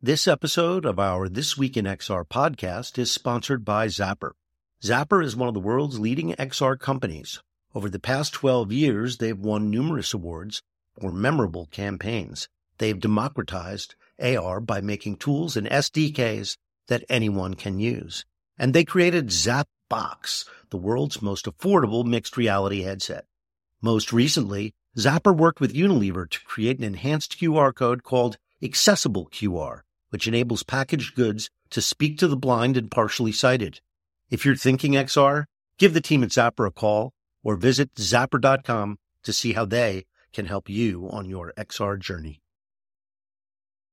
This episode of our This Week in XR podcast is sponsored by Zappar. Zappar is one of the world's leading XR companies. Over the past 12 years, they've won numerous awards for memorable campaigns. They've democratized AR by making tools and SDKs that anyone can use. And they created ZapBox, the world's most affordable mixed reality headset. Most recently, Zappar worked with Unilever to create an enhanced QR code called Accessible QR, which enables packaged goods to speak to the blind and partially sighted. If you're thinking XR, give the team at Zappar a call or visit zappar.com to see how they can help you on your XR journey.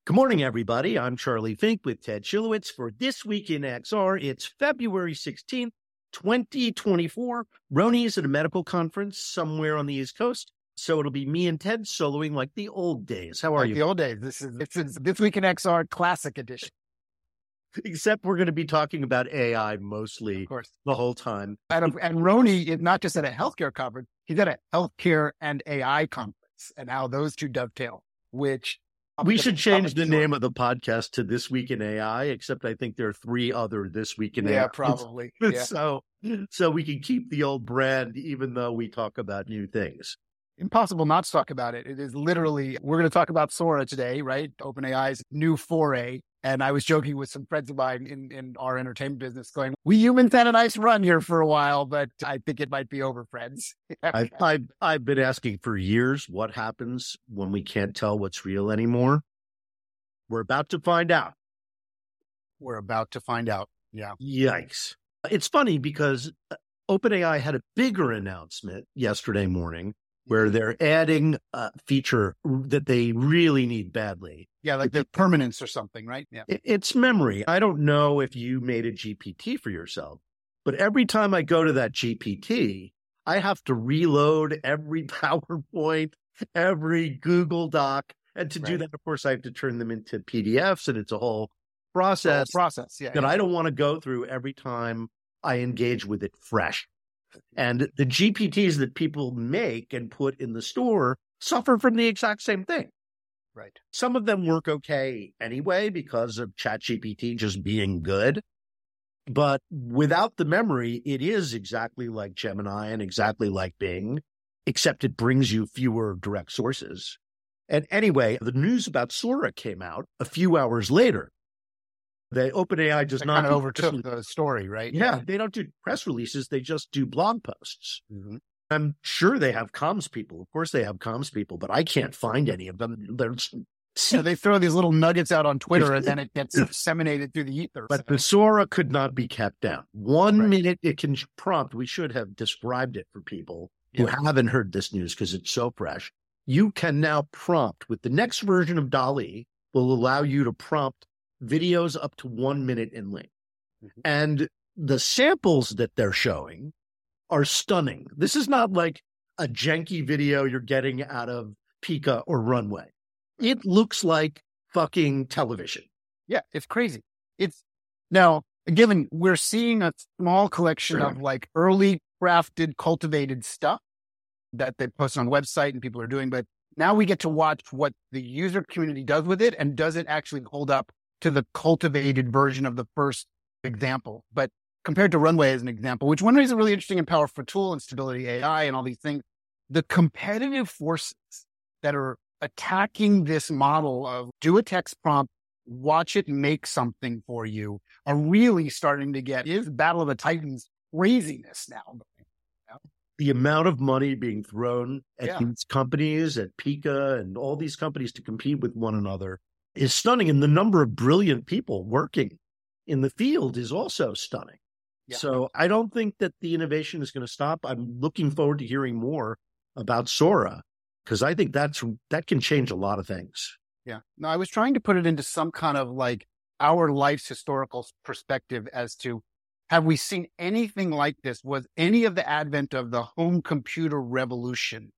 Good morning, everybody. I'm Charlie Fink with Ted Schilowitz for This Week in XR. It's February 16th, 2024. Rony is at a medical conference somewhere on the East Coast. So it'll be me and Ted soloing like the old days. How are like you? The old days. This is this is this week in XR Classic Edition. Except we're going to be talking about AI mostly, of course, the whole time. And, and Rony is not just at a healthcare conference; he's at a healthcare and AI conference, and how those two dovetail. Which we should change the name of the podcast to This Week in AI. Except I think there are three other This Week in yeah, AI. Yeah, probably. Yeah, So, so we can keep the old brand, even though we talk about new things impossible not to talk about it. It is literally, we're going to talk about Sora today, right? OpenAI's new foray. And I was joking with some friends of mine in, in our entertainment business going, we humans had a nice run here for a while, but I think it might be over, friends. I've, I've, I've been asking for years what happens when we can't tell what's real anymore. We're about to find out. We're about to find out. Yeah. Yikes. It's funny because uh, OpenAI had a bigger announcement yesterday morning where they're adding a feature that they really need badly. Yeah, like the permanence or something, right? Yeah. It's memory. I don't know if you made a GPT for yourself, but every time I go to that GPT, I have to reload every PowerPoint, every Google Doc. And to right. do that, of course, I have to turn them into PDFs and it's a whole process. Whole process, yeah. That yeah. I don't want to go through every time I engage with it fresh. And the GPTs that people make and put in the store suffer from the exact same thing. Right. Some of them work okay anyway because of ChatGPT just being good. But without the memory, it is exactly like Gemini and exactly like Bing, except it brings you fewer direct sources. And anyway, the news about Sora came out a few hours later. OpenAI does they not kind of overtook the story, right? Yeah, they don't do press releases; they just do blog posts. Mm-hmm. I'm sure they have comms people. Of course, they have comms people, but I can't find any of them. There's yeah, they throw these little nuggets out on Twitter, and then it gets disseminated through the ether. But the Sora could not be kept down. One right. minute it can prompt. We should have described it for people who haven't heard this news because it's so fresh. You can now prompt with the next version of DALL-E will allow you to prompt videos up to one minute in length. Mm-hmm. And the samples that they're showing are stunning. This is not like a janky video you're getting out of Pika or Runway. It looks like fucking television. Yeah, it's crazy. It's now, given we're seeing a small collection sure. of like early crafted, cultivated stuff that they post on website and people are doing, but now we get to watch what the user community does with it and does it actually hold up to the cultivated version of the first example. But compared to Runway as an example, which Runway is a really interesting and powerful tool and stability AI and all these things, the competitive forces that are attacking this model of do a text prompt, watch it make something for you are really starting to get is Battle of the Titans craziness now. The amount of money being thrown at yeah. these companies, at Pika and all these companies to compete with one another is stunning. And the number of brilliant people working in the field is also stunning. Yeah. So I don't think that the innovation is going to stop. I'm looking forward to hearing more about Sora because I think that's that can change a lot of things. Yeah. No, I was trying to put it into some kind of like our life's historical perspective as to have we seen anything like this? Was any of the advent of the home computer revolution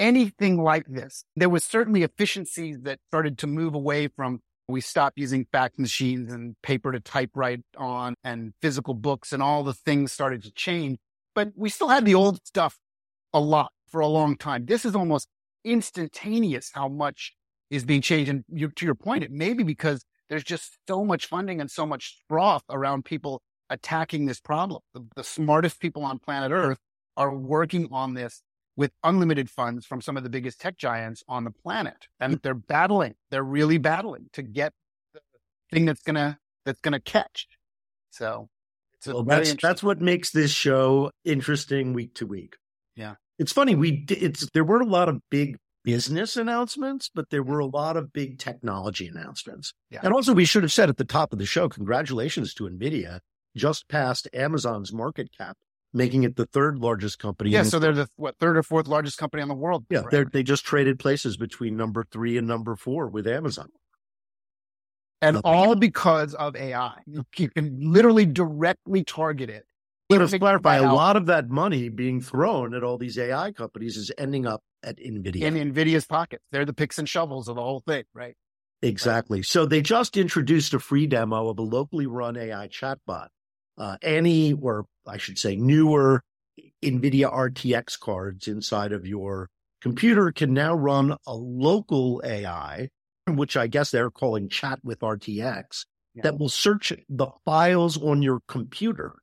anything like this. There was certainly efficiencies that started to move away from we stopped using fax machines and paper to typewrite on and physical books and all the things started to change. But we still had the old stuff a lot for a long time. This is almost instantaneous how much is being changed. And you, to your point, it may be because there's just so much funding and so much froth around people attacking this problem. The, the smartest people on planet Earth are working on this with unlimited funds from some of the biggest tech giants on the planet. And hmm. they're battling, they're really battling to get the thing that's gonna that's gonna catch. So well, that's that's what makes this show interesting week to week. Yeah. It's funny, we it's there were a lot of big business announcements, but there were a lot of big technology announcements. Yeah. And also we should have said at the top of the show, congratulations to Nvidia, just passed Amazon's market cap making it the third largest company. Yeah, so they're the what third or fourth largest company in the world. Yeah, they they just traded places between number three and number four with Amazon, and all because of AI. You can literally directly target it. But to clarify, a lot of that money being thrown at all these AI companies is ending up at NVIDIA. In NVIDIA's pockets. They're the picks and shovels of the whole thing, right? Exactly. Right. So they just introduced a free demo of a locally run AI chatbot uh, any, or I should say, newer NVIDIA RTX cards inside of your computer can now run a local AI, which I guess they're calling chat with RTX, yeah. that will search the files on your computer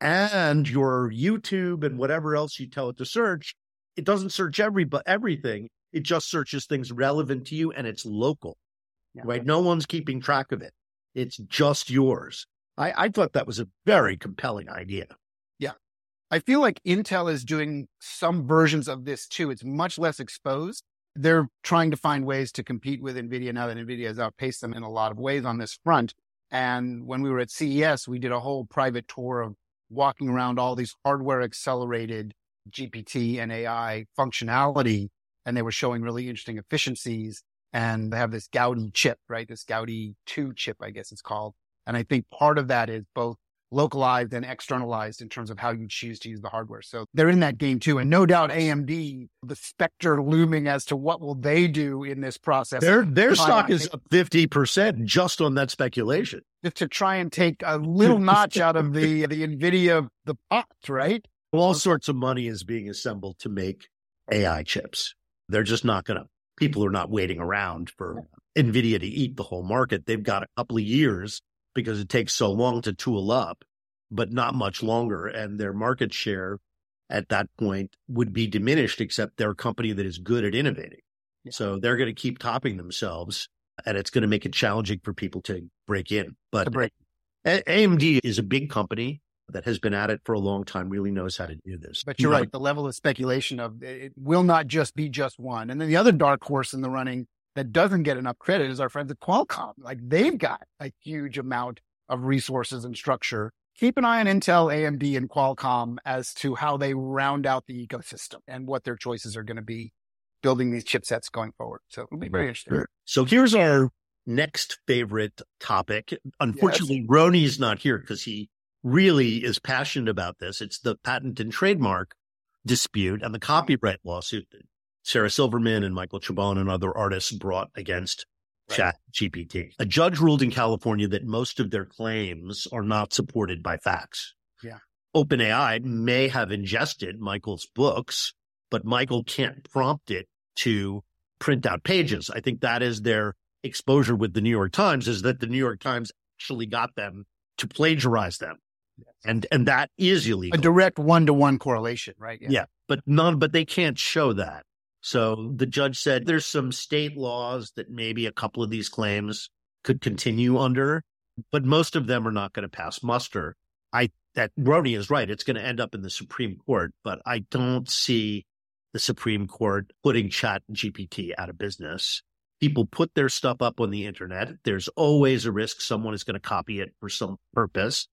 and your YouTube and whatever else you tell it to search. It doesn't search every but everything. It just searches things relevant to you and it's local, yeah. right? No one's keeping track of it. It's just yours. I, I thought that was a very compelling idea. Yeah. I feel like Intel is doing some versions of this too. It's much less exposed. They're trying to find ways to compete with NVIDIA now that NVIDIA has outpaced them in a lot of ways on this front. And when we were at CES, we did a whole private tour of walking around all these hardware accelerated GPT and AI functionality. And they were showing really interesting efficiencies. And they have this Gaudi chip, right? This Gaudi 2 chip, I guess it's called and I think part of that is both localized and externalized in terms of how you choose to use the hardware. So they're in that game too. And no doubt AMD, the specter looming as to what will they do in this process. Their their stock is up 50% just on that speculation. Just to try and take a little notch out of the the Nvidia the pot, right? All sorts of money is being assembled to make AI chips. They're just not going to people are not waiting around for Nvidia to eat the whole market. They've got a couple of years because it takes so long to tool up, but not much longer. And their market share at that point would be diminished, except they're a company that is good at innovating. Yeah. So they're going to keep topping themselves and it's going to make it challenging for people to break in. But break. AMD is a big company that has been at it for a long time, really knows how to do this. But you're right. The level of speculation of it will not just be just one. And then the other dark horse in the running that doesn't get enough credit is our friends at Qualcomm. Like they've got a huge amount of resources and structure. Keep an eye on Intel, AMD, and Qualcomm as to how they round out the ecosystem and what their choices are going to be building these chipsets going forward. So it'll be very interesting. So here's our next favorite topic. Unfortunately, yes. Rony's not here because he really is passionate about this. It's the patent and trademark dispute and the copyright lawsuit that Sarah Silverman and Michael Chabon and other artists brought against right. Chat GPT. A judge ruled in California that most of their claims are not supported by facts. Yeah. OpenAI may have ingested Michael's books, but Michael can't prompt it to print out pages. I think that is their exposure with the New York Times is that the New York Times actually got them to plagiarize them. Yes. And and that is illegal. A direct one to one correlation, right? Yeah. yeah. But none but they can't show that. So the judge said there's some state laws that maybe a couple of these claims could continue under, but most of them are not going to pass muster. I that Rony is right. It's going to end up in the Supreme Court, but I don't see the Supreme Court putting Chat GPT out of business. People put their stuff up on the internet. There's always a risk someone is going to copy it for some purpose.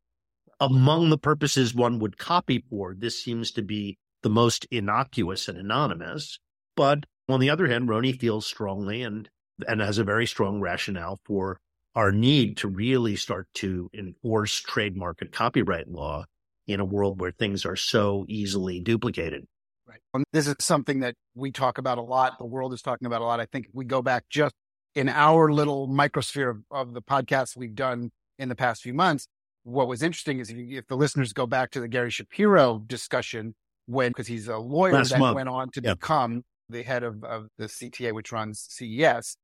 Among the purposes one would copy for, this seems to be the most innocuous and anonymous. But on the other hand, Rony feels strongly and and has a very strong rationale for our need to really start to enforce trademark and copyright law in a world where things are so easily duplicated. Right. And this is something that we talk about a lot. The world is talking about a lot. I think we go back just in our little microsphere of, of the podcasts we've done in the past few months. What was interesting is if, you, if the listeners go back to the Gary Shapiro discussion when, because he's a lawyer Last that month. went on to become the head of, of the CTA, which runs CES.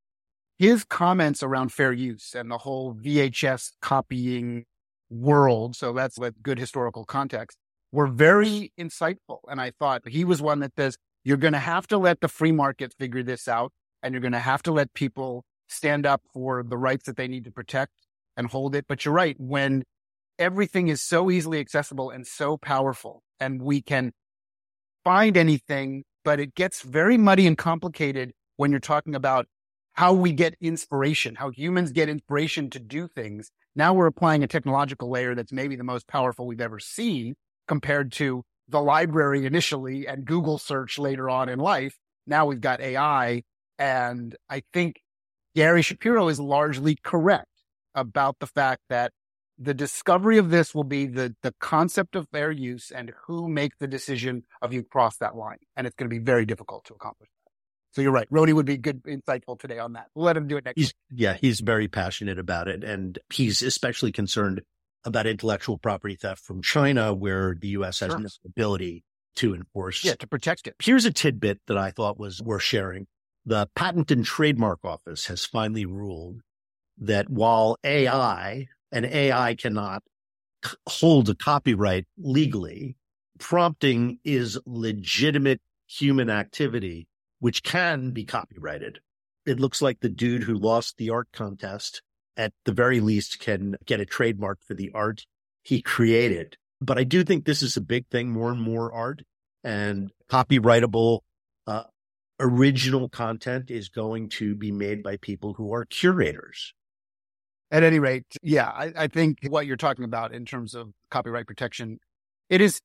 his comments around fair use and the whole VHS copying world. So that's a good historical context were very insightful. And I thought he was one that says, you're going to have to let the free market figure this out and you're going to have to let people stand up for the rights that they need to protect and hold it. But you're right. When everything is so easily accessible and so powerful and we can find anything, but it gets very muddy and complicated when you're talking about how we get inspiration, how humans get inspiration to do things. Now we're applying a technological layer that's maybe the most powerful we've ever seen compared to the library initially and Google search later on in life. Now we've got AI. And I think Gary Shapiro is largely correct about the fact that the discovery of this will be the, the concept of fair use and who make the decision of you cross that line. And it's going to be very difficult to accomplish that. So you're right. Rony would be good, insightful today on that. We'll let him do it next he's, Yeah, he's very passionate about it. And he's especially concerned about intellectual property theft from China, where the U.S. has sure. no ability to enforce. Yeah, to protect it. Here's a tidbit that I thought was worth sharing. The Patent and Trademark Office has finally ruled that while AI and AI cannot hold a copyright legally, prompting is legitimate human activity, which can be copyrighted. It looks like the dude who lost the art contest at the very least can get a trademark for the art he created. But I do think this is a big thing, more and more art and copyrightable, uh, original content is going to be made by people who are curators. At any rate, yeah, I, I think what you're talking about in terms of copyright protection, it is,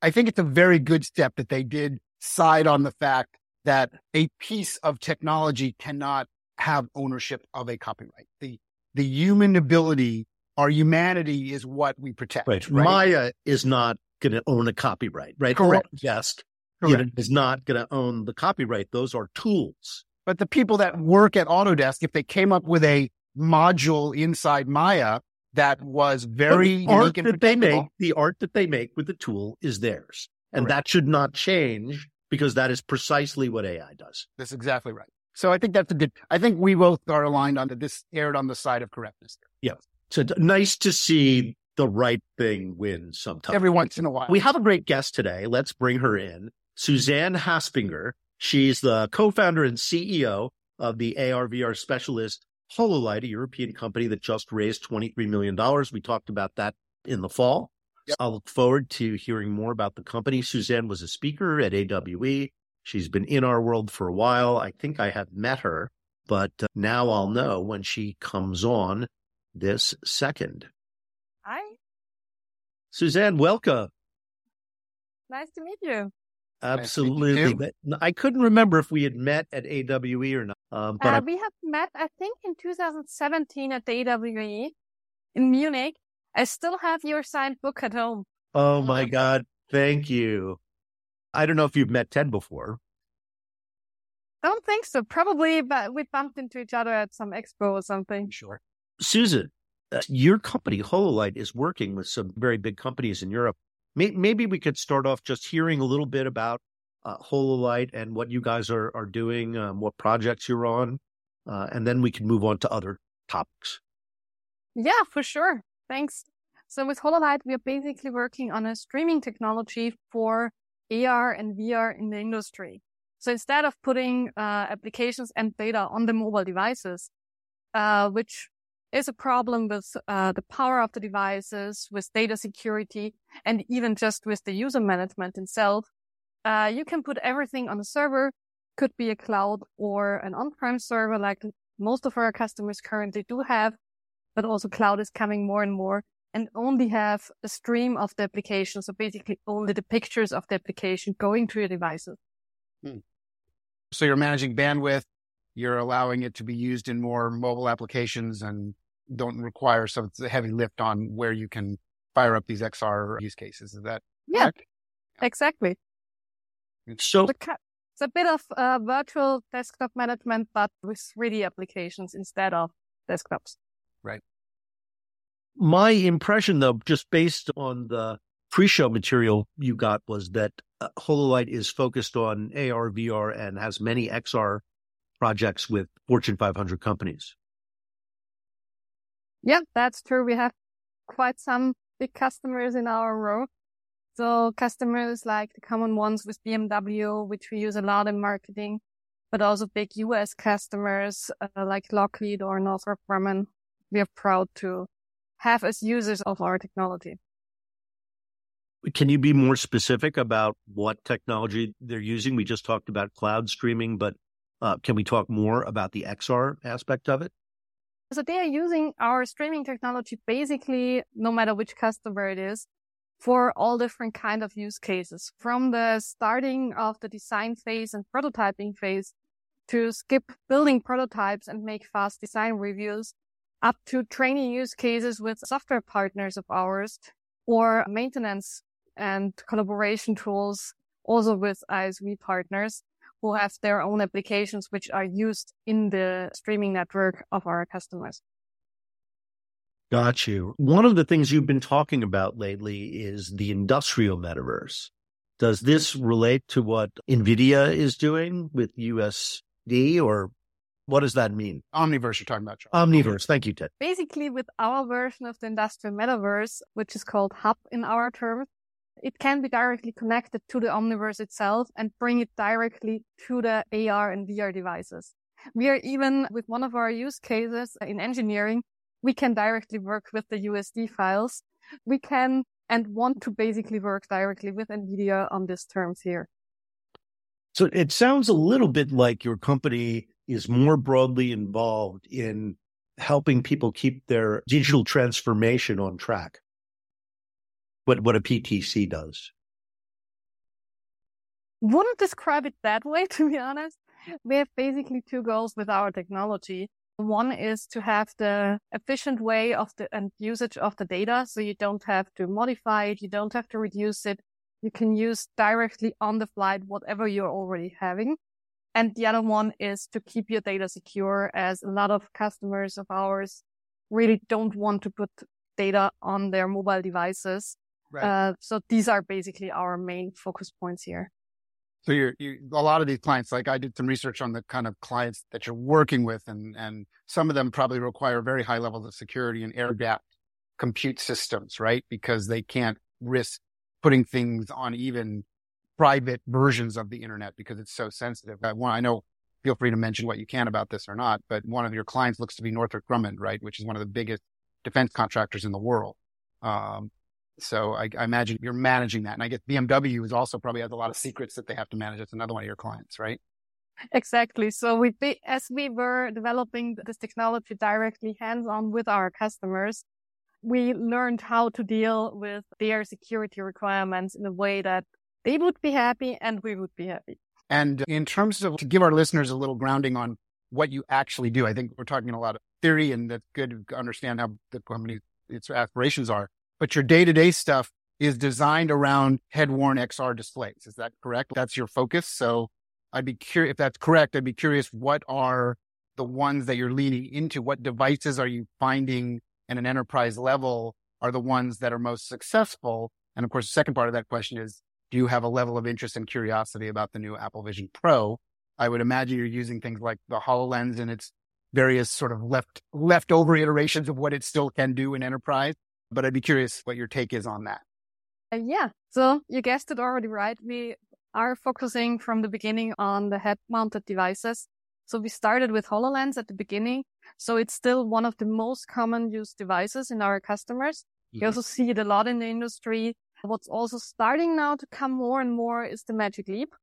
I think it's a very good step that they did side on the fact that a piece of technology cannot have ownership of a copyright. The the human ability, our humanity is what we protect. Right. right? Maya is not going to own a copyright, right? Correct. Yes. Correct. is not going to own the copyright. Those are tools. But the people that work at Autodesk, if they came up with a module inside Maya that was very the art that they make, the art that they make with the tool is theirs, and Correct. that should not change because that is precisely what AI does. That's exactly right. So I think that's a good, I think we both are aligned on that this aired on the side of correctness. Yeah. So nice to see the right thing win sometimes. Every once in a while. We have a great guest today. Let's bring her in. Susanne Haspinger. She's the co-founder and CEO of the ARVR specialist Hololight, a European company that just raised $23 million. We talked about that in the fall. Yep. I look forward to hearing more about the company. Susanne was a speaker at AWE. She's been in our world for a while. I think I have met her, but uh, now I'll know when she comes on this second. Hi. Susanne, welcome. Nice to meet you. Absolutely. Nice I couldn't remember if we had met at AWE or not. Um, but uh, I... we have met, I think, in 2017 at the AWE in Munich. I still have your signed book at home. Oh my God. Thank you. I don't know if you've met Ted before. Don't think so. Probably, but we bumped into each other at some expo or something. Sure. Susan, uh, your company, Hololight, is working with some very big companies in Europe. May- maybe we could start off just hearing a little bit about uh, Hololight and what you guys are, are doing, um, what projects you're on, uh, and then we can move on to other topics. Yeah, for sure. Thanks. So with Hololight, we are basically working on a streaming technology for AR and VR in the industry. So instead of putting uh, applications and data on the mobile devices, uh, which is a problem with uh, the power of the devices, with data security, and even just with the user management itself, uh, you can put everything on a server, could be a cloud or an on-prem server like most of our customers currently do have, but also cloud is coming more and more and only have a stream of the application. So basically only the pictures of the application going to your devices. Hmm. So you're managing bandwidth. You're allowing it to be used in more mobile applications and don't require some heavy lift on where you can fire up these XR use cases. Is that yeah, correct? exactly. So it's a bit of uh, virtual desktop management, but with 3D applications instead of desktops. Right. My impression, though, just based on the pre-show material you got, was that uh, Hololight is focused on AR, VR, and has many XR projects with Fortune 500 companies. Yeah, that's true. We have quite some big customers in our row. So customers like the common ones with BMW, which we use a lot in marketing, but also big US customers uh, like Lockheed or Northrop Grumman. We are proud to have as users of our technology. Can you be more specific about what technology they're using? We just talked about cloud streaming, but uh, can we talk more about the XR aspect of it? So they are using our streaming technology basically, no matter which customer it is, for all different kind of use cases from the starting of the design phase and prototyping phase to skip building prototypes and make fast design reviews up to training use cases with software partners of ours or maintenance and collaboration tools also with ISV partners who have their own applications which are used in the streaming network of our customers. Got you. One of the things you've been talking about lately is the industrial metaverse. Does this relate to what NVIDIA is doing with USD or what does that mean? Omniverse, you're talking about. Omniverse. Thank you, Ted. Basically, with our version of the industrial metaverse, which is called Hub in our terms, it can be directly connected to the Omniverse itself and bring it directly to the AR and VR devices. We are even with one of our use cases in engineering we can directly work with the USD files. We can and want to basically work directly with NVIDIA on these terms here. So it sounds a little bit like your company is more broadly involved in helping people keep their digital transformation on track. What, what a PTC does. Wouldn't describe it that way, to be honest. We have basically two goals with our technology. One is to have the efficient way of the and usage of the data. So you don't have to modify it. You don't have to reduce it. You can use directly on the flight whatever you're already having. And the other one is to keep your data secure as a lot of customers of ours really don't want to put data on their mobile devices. Right. Uh, so these are basically our main focus points here. So you're, you, a lot of these clients, like I did some research on the kind of clients that you're working with and, and some of them probably require very high levels of security and air gap compute systems, right? Because they can't risk putting things on even private versions of the internet because it's so sensitive. I, want, I know, feel free to mention what you can about this or not, but one of your clients looks to be Northrop Grumman, right? Which is one of the biggest defense contractors in the world. Um, so I, I, imagine you're managing that. And I guess BMW is also probably has a lot of secrets that they have to manage. It's another one of your clients, right? Exactly. So we, as we were developing this technology directly hands on with our customers, we learned how to deal with their security requirements in a way that they would be happy and we would be happy. And in terms of to give our listeners a little grounding on what you actually do, I think we're talking a lot of theory and that's good to understand how the company, its aspirations are but your day to day stuff is designed around head worn XR displays. Is that correct? That's your focus. So I'd be curious if that's correct. I'd be curious what are the ones that you're leaning into? What devices are you finding at an enterprise level are the ones that are most successful? And of course, the second part of that question is, do you have a level of interest and curiosity about the new Apple Vision Pro? I would imagine you're using things like the HoloLens and its various sort of left leftover iterations of what it still can do in enterprise but I'd be curious what your take is on that. Uh, yeah. So you guessed it already right. We are focusing from the beginning on the head mounted devices. So we started with HoloLens at the beginning. So it's still one of the most common used devices in our customers. Mm-hmm. You also see it a lot in the industry. What's also starting now to come more and more is the Magic Leap.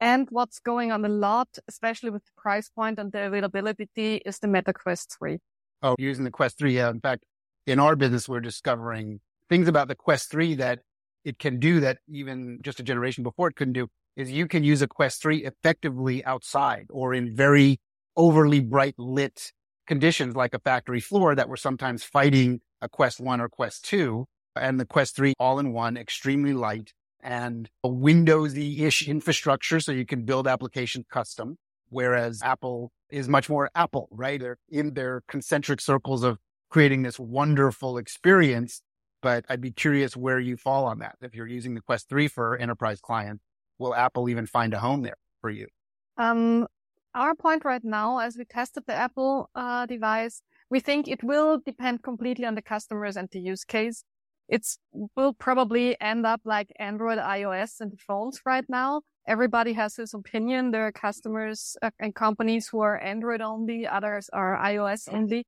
And what's going on a lot, especially with the price point and the availability is the Meta Quest 3. Oh, using the Quest 3. Yeah. In fact, in our business, we're discovering things about the Quest 3 that it can do that even just a generation before it couldn't do is you can use a Quest 3 effectively outside or in very overly bright lit conditions like a factory floor that were sometimes fighting a Quest 1 or Quest 2 and the Quest 3 all in one, extremely light and a Windowsy-ish infrastructure so you can build applications custom. Whereas Apple is much more Apple, right? They're in their concentric circles of creating this wonderful experience. But I'd be curious where you fall on that. If you're using the Quest 3 for enterprise clients, will Apple even find a home there for you? Um, our point right now, as we tested the Apple uh, device, we think it will depend completely on the customers and the use case. It will probably end up like Android, iOS, and the phones right now. Everybody has his opinion. There are customers uh, and companies who are Android only, others are iOS only.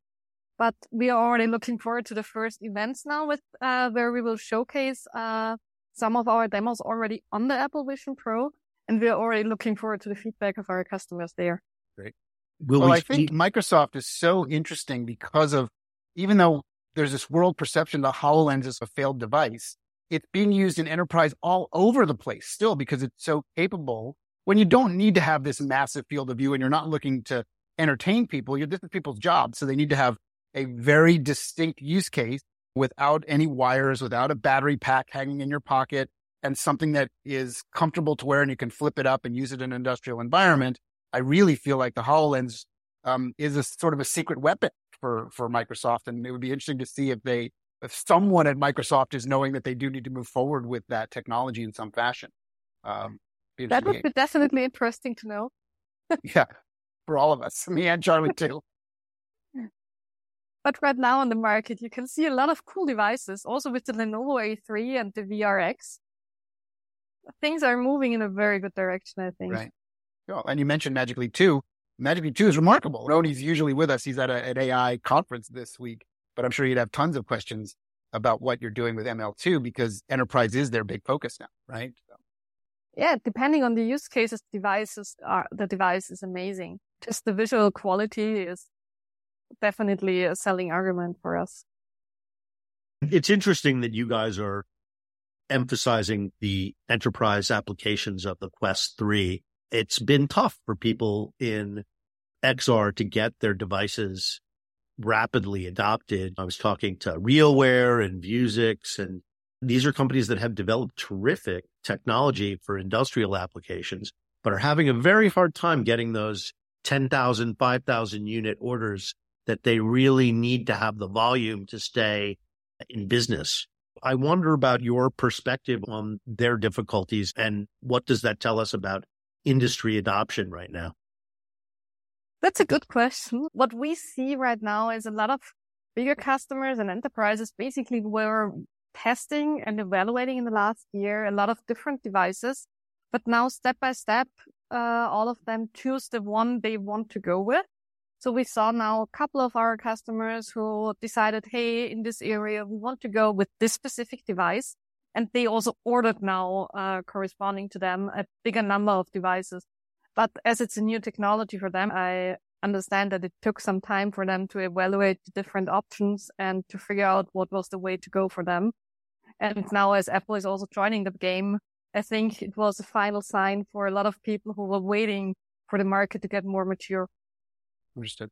But we are already looking forward to the first events now with uh, where we will showcase uh, some of our demos already on the Apple Vision Pro and we're already looking forward to the feedback of our customers there. Great. Will well, we I think Microsoft is so interesting because of even though there's this world perception that HoloLens is a failed device, it's being used in enterprise all over the place still because it's so capable when you don't need to have this massive field of view and you're not looking to entertain people. You're, this is people's job. So they need to have a very distinct use case without any wires, without a battery pack hanging in your pocket, and something that is comfortable to wear and you can flip it up and use it in an industrial environment, I really feel like the HoloLens um, is a sort of a secret weapon for, for Microsoft. And it would be interesting to see if they, if someone at Microsoft is knowing that they do need to move forward with that technology in some fashion. Um, that would be definitely interesting to know. yeah, for all of us, me and Charlie too. But right now on the market, you can see a lot of cool devices, also with the Lenovo A3 and the VRX things are moving in a very good direction, I think. Right. and you mentioned Magic Leap 2. Magic Leap 2 is remarkable. Rony's usually with us. He's at a, an AI conference this week, but I'm sure you'd have tons of questions about what you're doing with ML2 because enterprise is their big focus now, right? So. Yeah, depending on the use cases, devices are, the device is amazing. Just the visual quality is definitely a selling argument for us. It's interesting that you guys are emphasizing the enterprise applications of the Quest 3, it's been tough for people in XR to get their devices rapidly adopted. I was talking to RealWear and Vuzix, and these are companies that have developed terrific technology for industrial applications, but are having a very hard time getting those 10,000, 5,000 unit orders that they really need to have the volume to stay in business. I wonder about your perspective on their difficulties and what does that tell us about industry adoption right now? That's a good question. What we see right now is a lot of bigger customers and enterprises basically were testing and evaluating in the last year a lot of different devices, but now step by step, uh, all of them choose the one they want to go with. So we saw now a couple of our customers who decided, Hey, in this area, we want to go with this specific device. And they also ordered now, uh, corresponding to them a bigger number of devices. But as it's a new technology for them, I understand that it took some time for them to evaluate the different options and to figure out what was the way to go for them. And now as Apple is also joining the game, I think it was a final sign for a lot of people who were waiting for the market to get more mature. Understood.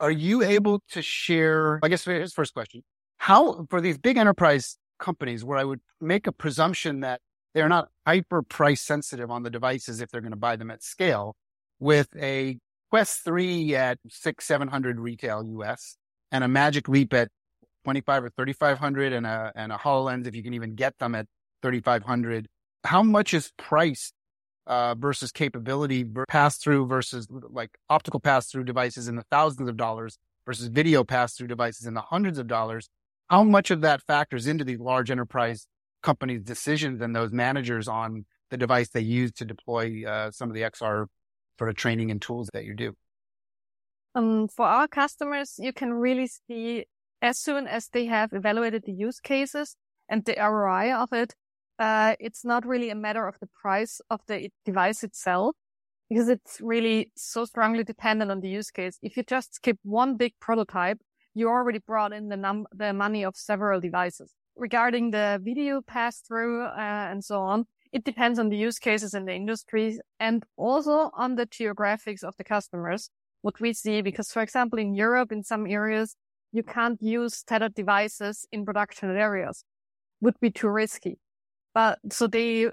Are you able to share? I guess here's the first question. How, for these big enterprise companies where I would make a presumption that they're not hyper price sensitive on the devices if they're going to buy them at scale, with a Quest 3 at six, 700 retail US and a Magic Leap at 25 or 3500 and a, and a HoloLens, if you can even get them at 3500, how much is price uh, versus capability pass through versus like optical pass through devices in the thousands of dollars versus video pass through devices in the hundreds of dollars. How much of that factors into these large enterprise companies' decisions and those managers on the device they use to deploy uh, some of the XR sort of training and tools that you do? Um, for our customers, you can really see as soon as they have evaluated the use cases and the ROI of it, uh, it's not really a matter of the price of the device itself because it's really so strongly dependent on the use case. If you just skip one big prototype, you already brought in the num- the money of several devices. Regarding the video pass through uh, and so on, it depends on the use cases in the industry and also on the geographics of the customers. What we see, because for example, in Europe, in some areas, you can't use tethered devices in production areas. Would be too risky. But so they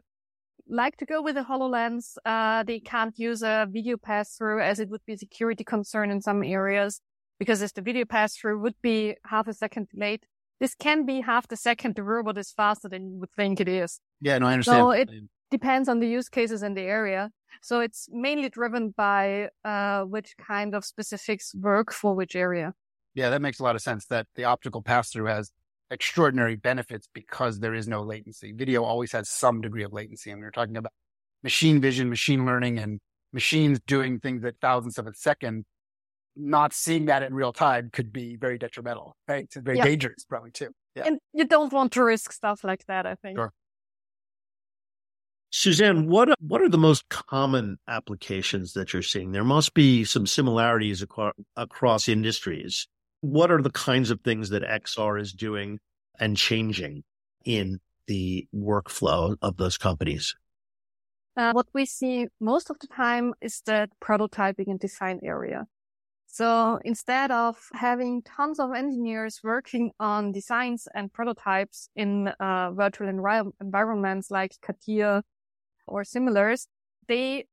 like to go with a HoloLens. Uh, they can't use a video pass through as it would be a security concern in some areas because if the video pass through would be half a second late, this can be half the second the robot is faster than you would think it is. Yeah, no, I understand. So it depends on the use cases in the area. So it's mainly driven by uh, which kind of specifics work for which area. Yeah, that makes a lot of sense that the optical pass through has extraordinary benefits because there is no latency. Video always has some degree of latency. And we are talking about machine vision, machine learning, and machines doing things at thousands of a second. Not seeing that in real time could be very detrimental, right? It's very dangerous, probably too. Yeah. And you don't want to risk stuff like that, I think. Sure. Susanne, what what are the most common applications that you're seeing? There must be some similarities across, across industries. What are the kinds of things that XR is doing and changing in the workflow of those companies? Uh, what we see most of the time is the prototyping and design area. So instead of having tons of engineers working on designs and prototypes in uh, virtual envi- environments like CATIA or similars, they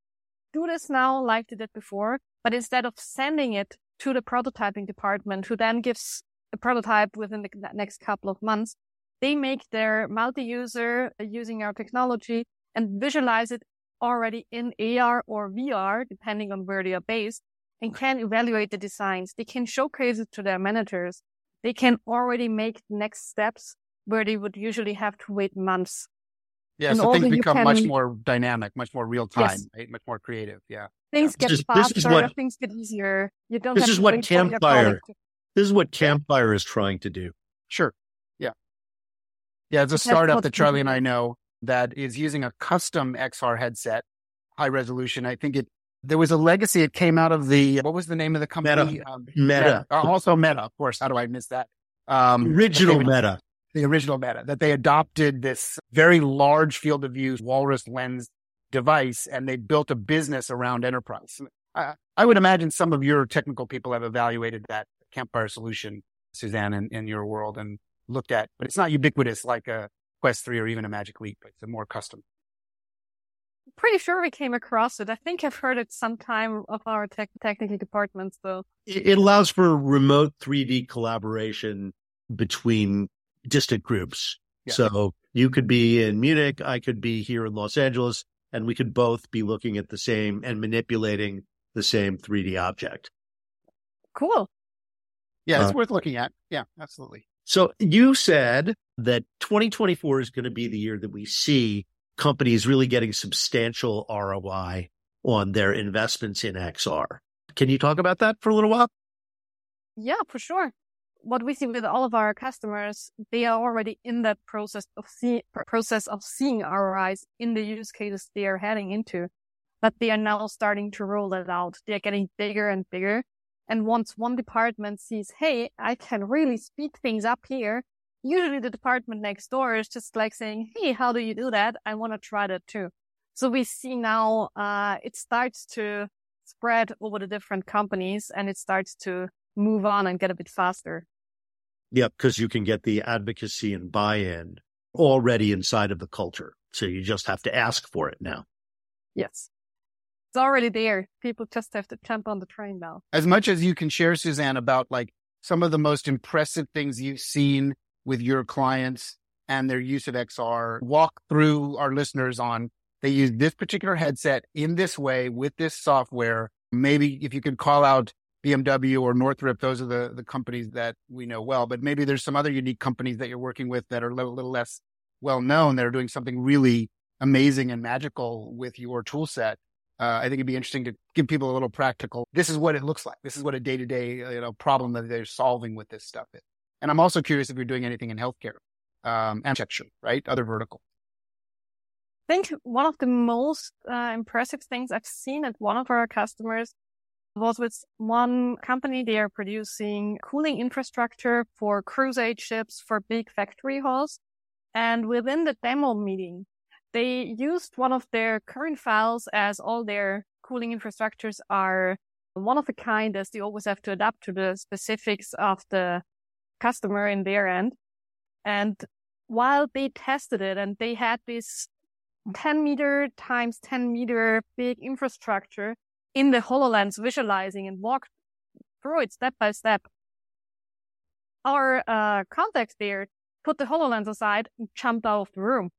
do this now like they did before, but instead of sending it to the prototyping department, who then gives a prototype within the next couple of months, they make their multi-user uh, using our technology and visualize it already in AR or VR, depending on where they are based, and can evaluate the designs. They can showcase it to their managers. They can already make next steps where they would usually have to wait months yeah, so things become can... much more dynamic, much more real time, yes. right? Much more creative. Yeah. Things get this faster, is what, things get easier. You don't this is what Campfire to... this is what Campfire is trying to do. Sure. Yeah. Yeah, it's a startup that Charlie and I know that is using a custom XR headset, high resolution. I think it there was a legacy. It came out of the what was the name of the company? Meta. Um, Meta. Meta. Uh, also Meta, of course. How do I miss that? Um, Original Meta the original meta, that they adopted this very large field of view walrus lens device and they built a business around enterprise. I, I would imagine some of your technical people have evaluated that campfire solution, Susanne, in, in your world and looked at, but it's not ubiquitous like a Quest 3 or even a Magic Leap. But it's a more custom. Pretty sure we came across it. I think I've heard it sometime of our tech, technical departments, though. It allows for remote 3D collaboration between distant groups. Yeah. So you could be in Munich, I could be here in Los Angeles, and we could both be looking at the same and manipulating the same 3D object. Cool. Yeah, it's uh, worth looking at. Yeah, absolutely. So you said that 2024 is going to be the year that we see companies really getting substantial ROI on their investments in XR. Can you talk about that for a little while? Yeah, for sure what we see with all of our customers, they are already in that process of see, process of seeing ROIs in the use cases they are heading into, but they are now starting to roll it out. They're getting bigger and bigger. And once one department sees, Hey, I can really speed things up here. Usually the department next door is just like saying, Hey, how do you do that? I want to try that too. So we see now, uh, it starts to spread over the different companies and it starts to move on and get a bit faster. Yep, because you can get the advocacy and buy-in already inside of the culture. So you just have to ask for it now. Yes. It's already there. People just have to jump on the train now. As much as you can share, Susanne, about like some of the most impressive things you've seen with your clients and their use of XR, walk through our listeners on they use this particular headset in this way with this software. Maybe if you could call out BMW or Northrop, those are the, the companies that we know well. But maybe there's some other unique companies that you're working with that are a little, less well known that are doing something really amazing and magical with your tool set. Uh, I think it'd be interesting to give people a little practical. This is what it looks like. This is what a day to day, you know, problem that they're solving with this stuff is. And I'm also curious if you're doing anything in healthcare, um, section, right? Other vertical. I think one of the most uh, impressive things I've seen at one of our customers was with one company. They are producing cooling infrastructure for cruise age ships for big factory halls. And within the demo meeting, they used one of their current files as all their cooling infrastructures are one of a kind as they always have to adapt to the specifics of the customer in their end. And while they tested it and they had this 10 meter times 10 meter big infrastructure, in the HoloLens visualizing and walked through it step by step. Our uh, contact there put the HoloLens aside and jumped out of the room.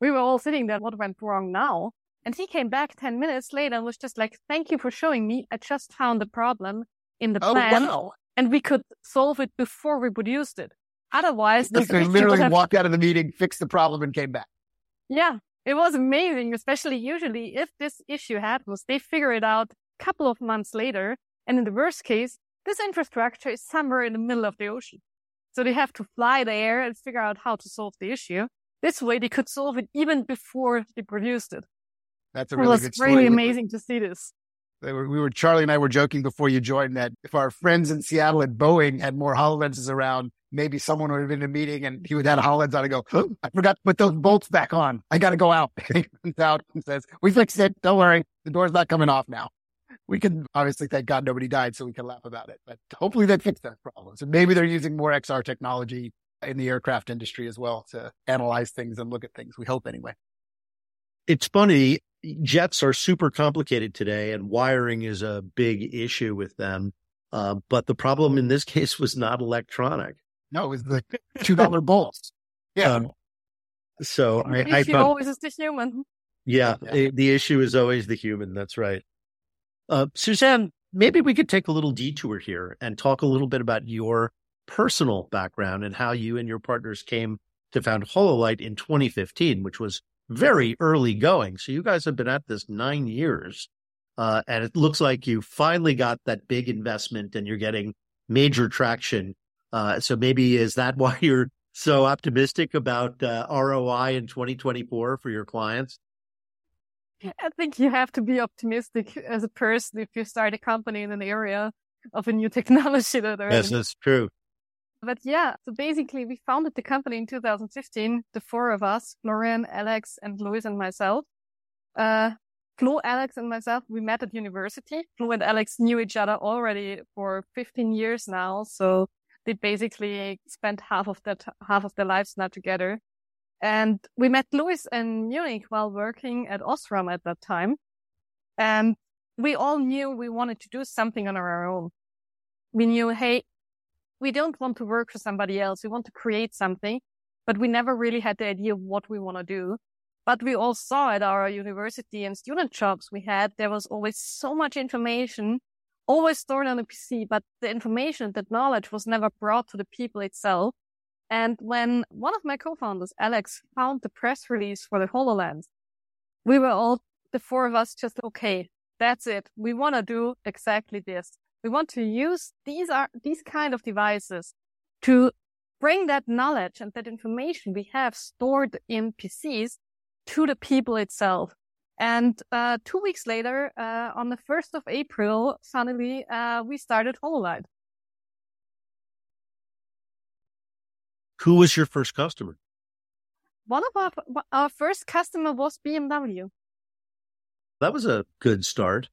We were all sitting there, what went wrong now? And he came back 10 minutes later and was just like, thank you for showing me. I just found the problem in the plan. Oh, wow. And we could solve it before we produced it. Otherwise, they literally have... walked out of the meeting, fixed the problem and came back. Yeah. It was amazing, especially usually if this issue happens, they figure it out a couple of months later. And in the worst case, this infrastructure is somewhere in the middle of the ocean. So they have to fly there and figure out how to solve the issue. This way they could solve it even before they produced it. That's a really it was good really amazing to see this. Were, we were Charlie and I were joking before you joined that if our friends in Seattle at Boeing had more Hololenses around, maybe someone would have been in a meeting and he would have had Hololens on and go, oh, I forgot to put those bolts back on. I got to go out. he comes out and says, we fixed it. Don't worry. The door's not coming off now. We can obviously thank God nobody died so we can laugh about it, but hopefully they fixed that problem. So maybe they're using more XR technology in the aircraft industry as well to analyze things and look at things. We hope anyway. It's funny. Jets are super complicated today and wiring is a big issue with them. Uh, but the problem in this case was not electronic. No, it was the two dollar bolts. Yeah. Um, so I, the issue always is the human. Yeah, yeah. the issue is always the human. That's right. Uh, Susanne, maybe we could take a little detour here and talk a little bit about your personal background and how you and your partners came to found Hololight in 2015, which was very early going. So you guys have been at this nine years. Uh, and it looks like you finally got that big investment and you're getting major traction uh, so maybe is that why you're so optimistic about uh, ROI in 2024 for your clients? I think you have to be optimistic as a person if you start a company in an area of a new technology that Yes, that's true. But yeah, so basically we founded the company in 2015, the four of us, Florian, Alex, and Luis and myself. Uh, Flo, Alex, and myself, we met at university. Flo and Alex knew each other already for 15 years now. So they basically spent half of that half of their lives now together. And we met Luis in Munich while working at Osram at that time. And we all knew we wanted to do something on our own. We knew, hey, we don't want to work for somebody else. We want to create something, but we never really had the idea of what we want to do. But we all saw at our university and student jobs we had, there was always so much information always stored on a PC, but the information, that knowledge was never brought to the people itself. And when one of my co-founders, Alex, found the press release for the HoloLens, we were all, the four of us just, okay, that's it. We want to do exactly this. We want to use these are, these kind of devices to bring that knowledge and that information we have stored in PCs to the people itself. And uh, two weeks later, uh, on the 1st of April, finally, uh, we started Hololight. Who was your first customer? One of our, our first customer was BMW. That was a good start.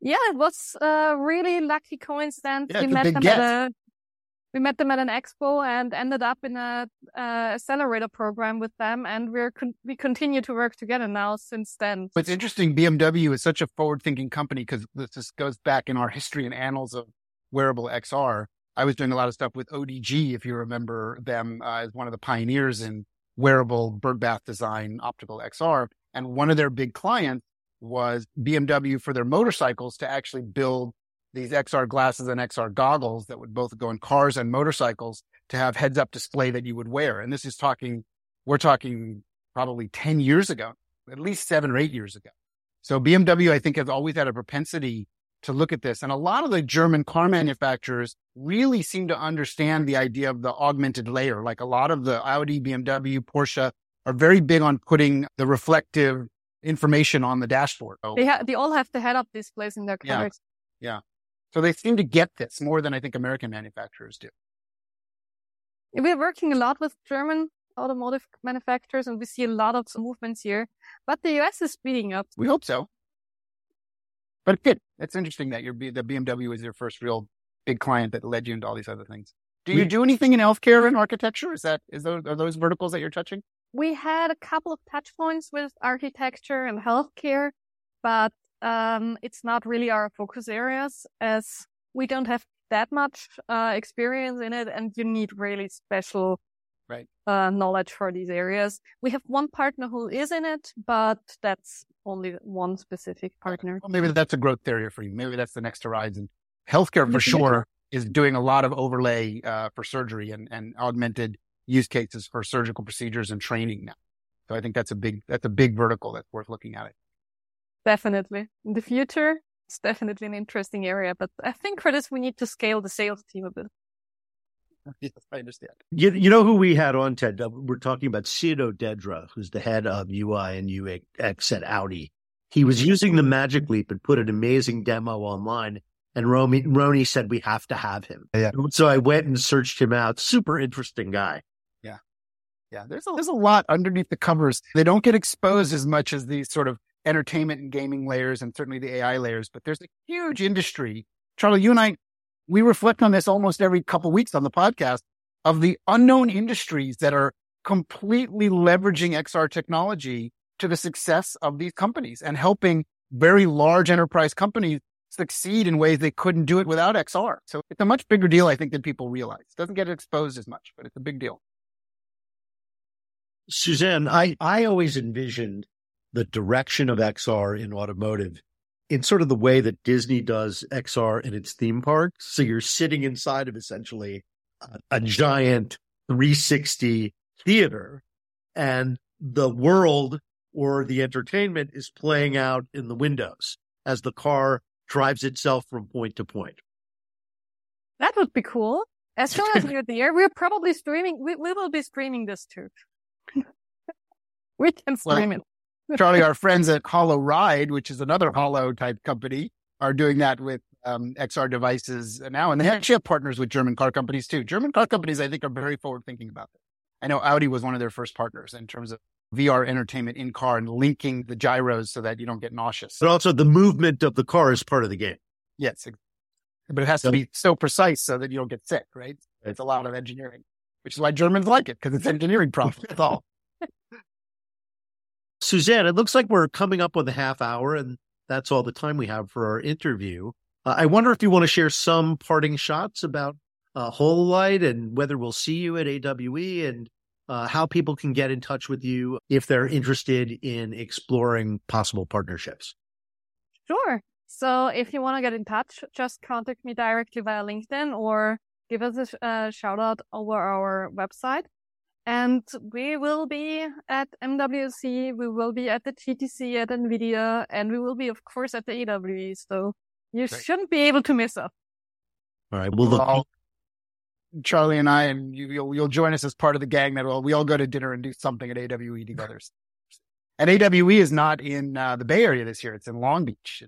Yeah, it was a really lucky coincidence. Yeah, we met them at a we met them at an expo and ended up in a uh, accelerator program with them and we're con- we continue to work together now since then. But it's interesting bmw is such a forward thinking company because this goes back in our history and annals of wearable xr i was doing a lot of stuff with odg if you remember them uh, as one of the pioneers in wearable bird bath design optical xr and one of their big clients was bmw for their motorcycles to actually build these XR glasses and XR goggles that would both go in cars and motorcycles to have heads up display that you would wear. And this is talking, we're talking probably 10 years ago, at least seven or eight years ago. So BMW, I think, has always had a propensity to look at this. And a lot of the German car manufacturers really seem to understand the idea of the augmented layer. Like a lot of the Audi, BMW, Porsche are very big on putting the reflective information on the dashboard. They, ha- they all have the head up displays in their cars. Yeah. yeah. So they seem to get this more than I think American manufacturers do. We're working a lot with German automotive manufacturers and we see a lot of movements here, but the US is speeding up. We hope so. But good. It's interesting that your the BMW is your first real big client that led you into all these other things. Do you we, do anything in healthcare and architecture? Is that is those are those verticals that you're touching? We had a couple of touch points with architecture and healthcare, but um, it's not really our focus areas as we don't have that much uh, experience in it and you need really special right. uh, knowledge for these areas. We have one partner who is in it, but that's only one specific partner. Well, maybe that's a growth area for you. Maybe that's the next horizon. Healthcare for sure is doing a lot of overlay uh, for surgery and, and augmented use cases for surgical procedures and training now. So I think that's a big that's a big vertical that's worth looking at. It definitely in the future. It's definitely an interesting area, but I think for this we need to scale the sales team a bit. Yes, I understand. You, you know who we had on Ted? We're talking about Sid Dedra, who's the head of UI and UX at Audi. He was using the Magic Leap and put an amazing demo online. And Rony, Rony said we have to have him. Yeah. So I went and searched him out. Super interesting guy. Yeah. Yeah. There's a, there's a lot underneath the covers. They don't get exposed as much as these sort of entertainment and gaming layers and certainly the AI layers, but there's a huge industry. Charlie, you and I we reflect on this almost every couple weeks on the podcast of the unknown industries that are completely leveraging XR technology to the success of these companies and helping very large enterprise companies succeed in ways they couldn't do it without XR. So it's a much bigger deal, I think, than people realize. It doesn't get exposed as much, but it's a big deal. Susanne, I, I always envisioned the direction of XR in automotive in sort of the way that Disney does XR in its theme parks. So you're sitting inside of essentially a, a giant 360 theater and the world or the entertainment is playing out in the windows as the car drives itself from point to point. That would be cool. As soon as we're there, we're probably streaming. We, we will be streaming this too. we can stream well, it. Charlie, our friends at Holoride, which is another Hollow type company, are doing that with um, XR devices now. And they actually have partners with German car companies too. German car companies, I think, are very forward thinking about this. I know Audi was one of their first partners in terms of VR entertainment in car and linking the gyros so that you don't get nauseous. But also the movement of the car is part of the game. Yes. But it has so, to be so precise so that you don't get sick, right? It's a lot of engineering, which is why Germans like it because it's engineering problem. That's all. Susanne, it looks like we're coming up on a half hour, and that's all the time we have for our interview. Uh, I wonder if you want to share some parting shots about uh, HoloLight and whether we'll see you at AWE and uh, how people can get in touch with you if they're interested in exploring possible partnerships. Sure. So if you want to get in touch, just contact me directly via LinkedIn or give us a uh, shout out over our website. And we will be at MWC, we will be at the GTC at NVIDIA, and we will be, of course, at the AWE. So you Great. shouldn't be able to miss us. All right. We'll look. Well, Charlie and I, and you, will you'll, you'll join us as part of the gang that will, we all go to dinner and do something at AWE together. and AWE is not in uh, the Bay Area this year. It's in Long Beach.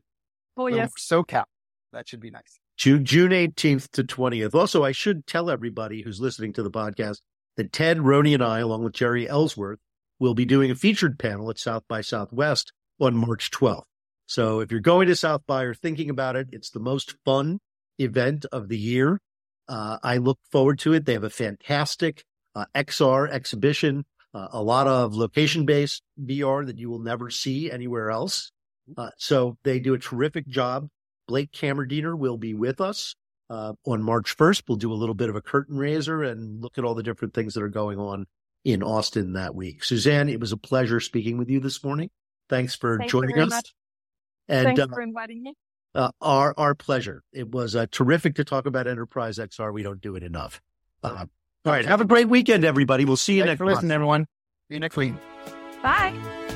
Oh, yes. SoCal. That should be nice. June, June 18th to 20th. Also, I should tell everybody who's listening to the podcast that Ted, Rony, and I, along with Jeri Ellsworth, will be doing a featured panel at South by Southwest on March 12th. So if you're going to South by or thinking about it, it's the most fun event of the year. Uh, I look forward to it. They have a fantastic uh, XR exhibition, uh, a lot of location based VR that you will never see anywhere else. Uh, so they do a terrific job. Blake Kammerdiener will be with us uh, on March 1st. We'll do a little bit of a curtain raiser and look at all the different things that are going on in Austin that week. Susanne, it was a pleasure speaking with you this morning. Thanks for Thank joining us. Much. And Thanks uh, for inviting me. Uh, our our pleasure. It was uh, terrific to talk about Enterprise XR. We don't do it enough. Uh, all right, have a great weekend, everybody. We'll see you Thanks next. for listening, everyone. See you next week. Bye.